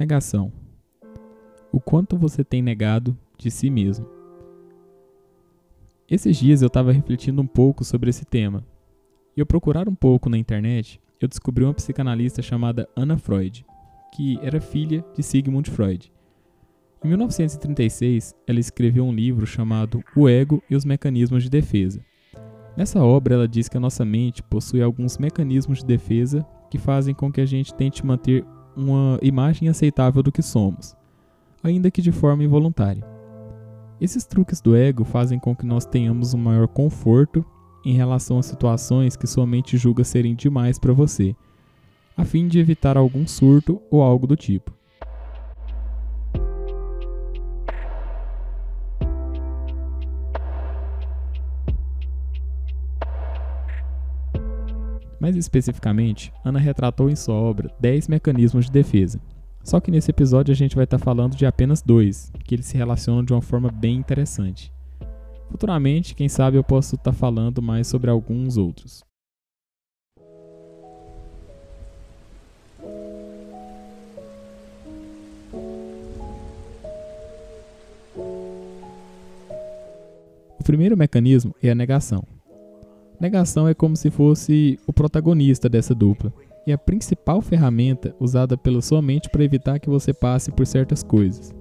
Negação. O quanto você tem negado de si mesmo. Esses dias eu estava refletindo um pouco sobre esse tema. E ao procurar um pouco na internet, eu descobri uma psicanalista chamada Anna Freud, que era filha de Sigmund Freud. Em 1936, ela escreveu um livro chamado O Ego e os Mecanismos de Defesa. Nessa obra, ela diz que a nossa mente possui alguns mecanismos de defesa que fazem com que a gente tente manter uma imagem aceitável do que somos, ainda que de forma involuntária. Esses truques do ego fazem com que nós tenhamos um maior conforto em relação a situações que sua mente julga serem demais para você, a fim de evitar algum surto ou algo do tipo. Mais especificamente, Ana retratou em sua obra 10 mecanismos de defesa. Só que nesse episódio a gente vai estar falando de apenas dois, que eles se relacionam de uma forma bem interessante. Futuramente, quem sabe eu posso estar falando mais sobre alguns outros. O primeiro mecanismo é a negação. Negação é como se fosse o protagonista dessa dupla e a principal ferramenta usada pela sua mente para evitar que você passe por certas coisas.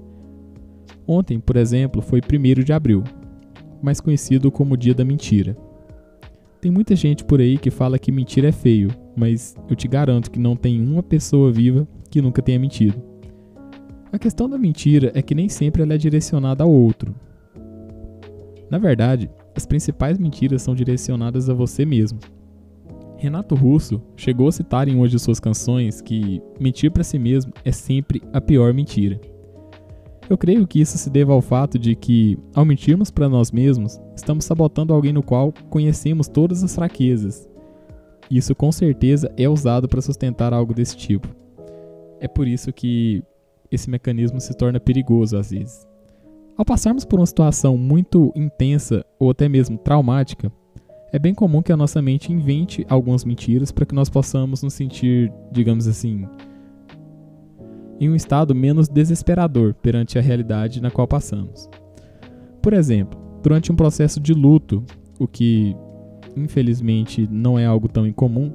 Ontem, por exemplo, foi 1 de abril, mais conhecido como Dia da Mentira. Tem muita gente por aí que fala que mentira é feio, mas eu te garanto que não tem uma pessoa viva que nunca tenha mentido. A questão da mentira é que nem sempre ela é direcionada ao outro. Na verdade, as principais mentiras são direcionadas a você mesmo. Renato Russo chegou a citar em uma de suas canções que mentir para si mesmo é sempre a pior mentira. Eu creio que isso se deva ao fato de que, ao mentirmos para nós mesmos, estamos sabotando alguém no qual conhecemos todas as fraquezas. Isso com certeza é usado para sustentar algo desse tipo. É por isso que esse mecanismo se torna perigoso às vezes. Ao passarmos por uma situação muito intensa ou até mesmo traumática, é bem comum que a nossa mente invente algumas mentiras para que nós possamos nos sentir, digamos assim, em um estado menos desesperador perante a realidade na qual passamos. Por exemplo, durante um processo de luto, o que infelizmente não é algo tão incomum,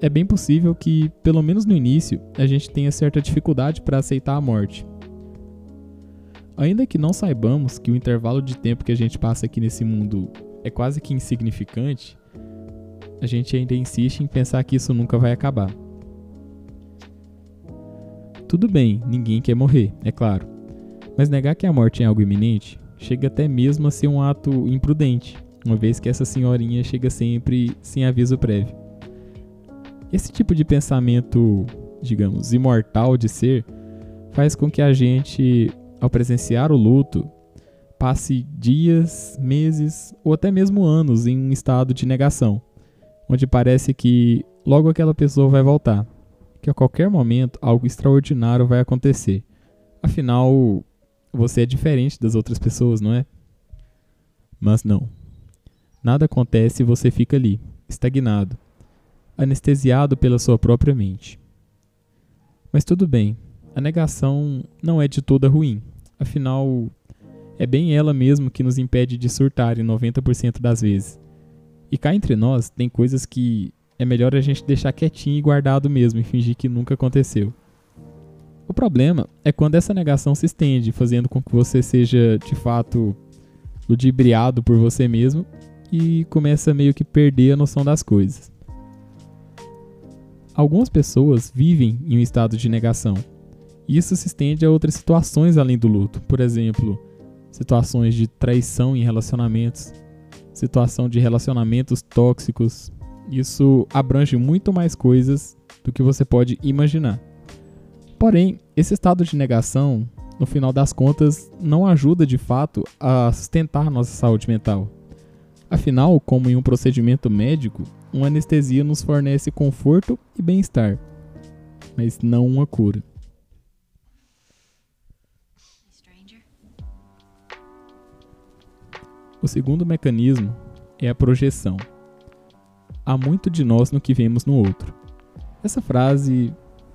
é bem possível que, pelo menos no início, a gente tenha certa dificuldade para aceitar a morte Ainda que não saibamos que o intervalo de tempo que a gente passa aqui nesse mundo é quase que insignificante, a gente ainda insiste em pensar que isso nunca vai acabar. Tudo bem, ninguém quer morrer, é claro, mas negar que a morte é algo iminente chega até mesmo a ser um ato imprudente, uma vez que essa senhorinha chega sempre sem aviso prévio. Esse tipo de pensamento, digamos, imortal de ser, faz com que a gente ao presenciar o luto, passe dias, meses ou até mesmo anos em um estado de negação, onde parece que logo aquela pessoa vai voltar, que a qualquer momento algo extraordinário vai acontecer. Afinal, você é diferente das outras pessoas, não é? Mas não. Nada acontece e você fica ali, estagnado, anestesiado pela sua própria mente. Mas tudo bem, a negação não é de toda ruim. Afinal, é bem ela mesmo que nos impede de surtar em 90% das vezes. E cá entre nós, tem coisas que é melhor a gente deixar quietinho e guardado mesmo e fingir que nunca aconteceu. O problema é quando essa negação se estende, fazendo com que você seja de fato ludibriado por você mesmo e começa meio que perder a noção das coisas. Algumas pessoas vivem em um estado de negação, isso se estende a outras situações além do luto, por exemplo, situações de traição em relacionamentos, situação de relacionamentos tóxicos. Isso abrange muito mais coisas do que você pode imaginar. Porém, esse estado de negação, no final das contas, não ajuda de fato a sustentar nossa saúde mental. Afinal, como em um procedimento médico, uma anestesia nos fornece conforto e bem-estar, mas não uma cura. O segundo mecanismo é a projeção. Há muito de nós no que vemos no outro. Essa frase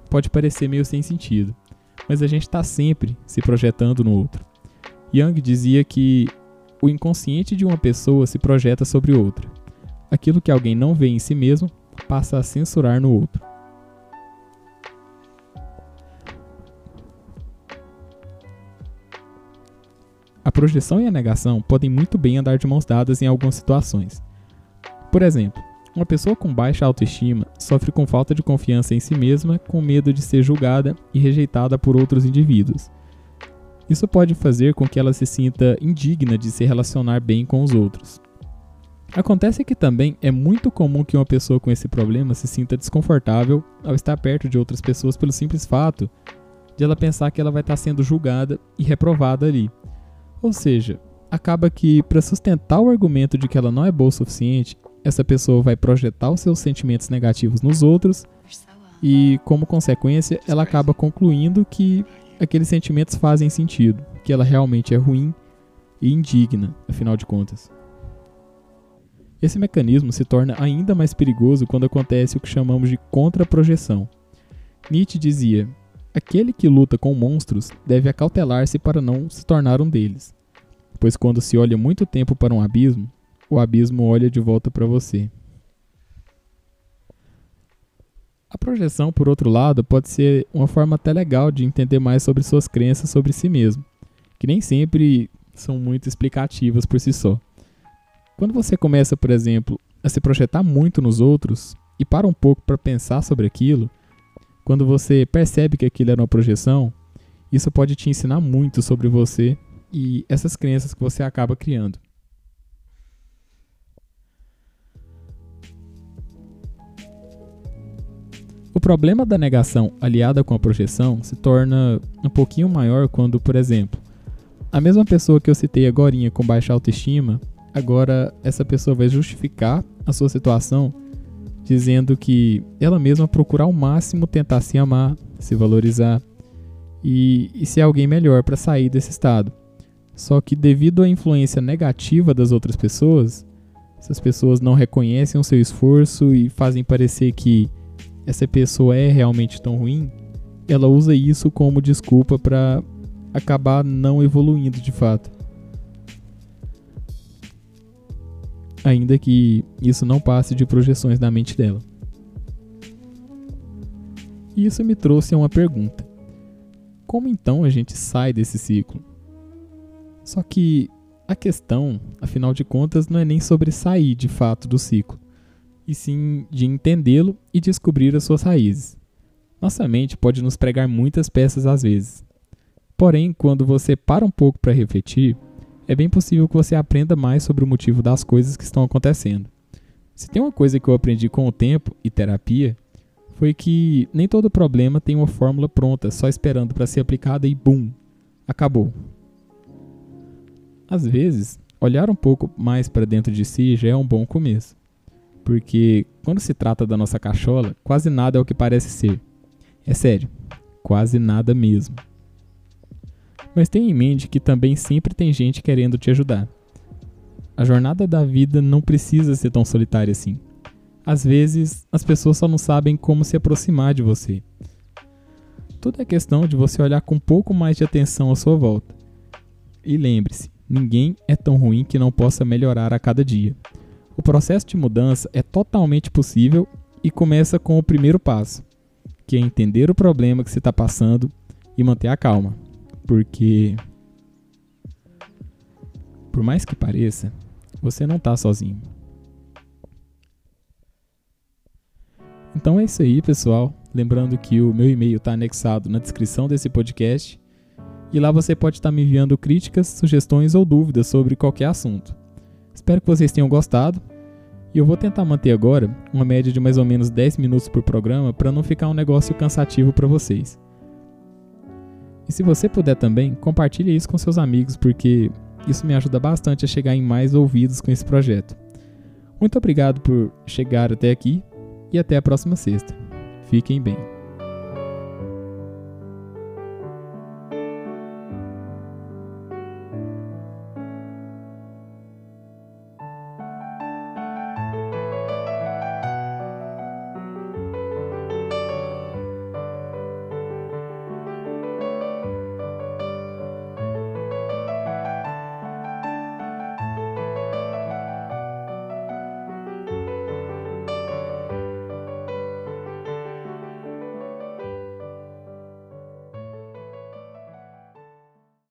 pode parecer meio sem sentido, mas a gente está sempre se projetando no outro. Young dizia que o inconsciente de uma pessoa se projeta sobre outra. Aquilo que alguém não vê em si mesmo passa a censurar no outro. Projeção e a negação podem muito bem andar de mãos dadas em algumas situações. Por exemplo, uma pessoa com baixa autoestima sofre com falta de confiança em si mesma, com medo de ser julgada e rejeitada por outros indivíduos. Isso pode fazer com que ela se sinta indigna de se relacionar bem com os outros. Acontece que também é muito comum que uma pessoa com esse problema se sinta desconfortável ao estar perto de outras pessoas pelo simples fato de ela pensar que ela vai estar sendo julgada e reprovada ali. Ou seja, acaba que para sustentar o argumento de que ela não é boa o suficiente, essa pessoa vai projetar os seus sentimentos negativos nos outros e, como consequência, ela acaba concluindo que aqueles sentimentos fazem sentido, que ela realmente é ruim e indigna, afinal de contas. Esse mecanismo se torna ainda mais perigoso quando acontece o que chamamos de contraprojeção. Nietzsche dizia: aquele que luta com monstros deve acautelar-se para não se tornar um deles, pois quando se olha muito tempo para um abismo, o abismo olha de volta para você. A projeção, por outro lado, pode ser uma forma até legal de entender mais sobre suas crenças sobre si mesmo, que nem sempre são muito explicativas por si só. Quando você começa, por exemplo, a se projetar muito nos outros e para um pouco para pensar sobre aquilo, quando você percebe que aquilo era uma projeção, isso pode te ensinar muito sobre você e essas crenças que você acaba criando. O problema da negação aliada com a projeção se torna um pouquinho maior quando, por exemplo, a mesma pessoa que eu citei agora com baixa autoestima, agora essa pessoa vai justificar a sua situação dizendo que ela mesma procura ao máximo tentar se amar, se valorizar e, e ser alguém melhor para sair desse estado. Só que devido à influência negativa das outras pessoas, essas pessoas não reconhecem o seu esforço e fazem parecer que essa pessoa é realmente tão ruim, ela usa isso como desculpa para acabar não evoluindo de fato. Ainda que isso não passe de projeções na mente dela. E isso me trouxe a uma pergunta: como então a gente sai desse ciclo? Só que a questão, afinal de contas, não é nem sobre sair de fato do ciclo, e sim de entendê-lo e descobrir as suas raízes. Nossa mente pode nos pregar muitas peças às vezes. Porém, quando você para um pouco para refletir, é bem possível que você aprenda mais sobre o motivo das coisas que estão acontecendo. Se tem uma coisa que eu aprendi com o tempo e terapia, foi que nem todo problema tem uma fórmula pronta, só esperando para ser aplicada e bum, acabou. Às vezes, olhar um pouco mais para dentro de si já é um bom começo porque quando se trata da nossa cachola, quase nada é o que parece ser. É sério, quase nada mesmo. Mas tenha em mente que também sempre tem gente querendo te ajudar. A jornada da vida não precisa ser tão solitária assim. Às vezes, as pessoas só não sabem como se aproximar de você. Tudo é questão de você olhar com um pouco mais de atenção à sua volta. E lembre-se, ninguém é tão ruim que não possa melhorar a cada dia. O processo de mudança é totalmente possível e começa com o primeiro passo, que é entender o problema que você está passando e manter a calma. Porque, por mais que pareça, você não está sozinho. Então é isso aí, pessoal. Lembrando que o meu e-mail está anexado na descrição desse podcast. E lá você pode estar tá me enviando críticas, sugestões ou dúvidas sobre qualquer assunto. Espero que vocês tenham gostado. E eu vou tentar manter agora uma média de mais ou menos 10 minutos por programa para não ficar um negócio cansativo para vocês. E se você puder também, compartilhe isso com seus amigos, porque isso me ajuda bastante a chegar em mais ouvidos com esse projeto. Muito obrigado por chegar até aqui e até a próxima sexta. Fiquem bem.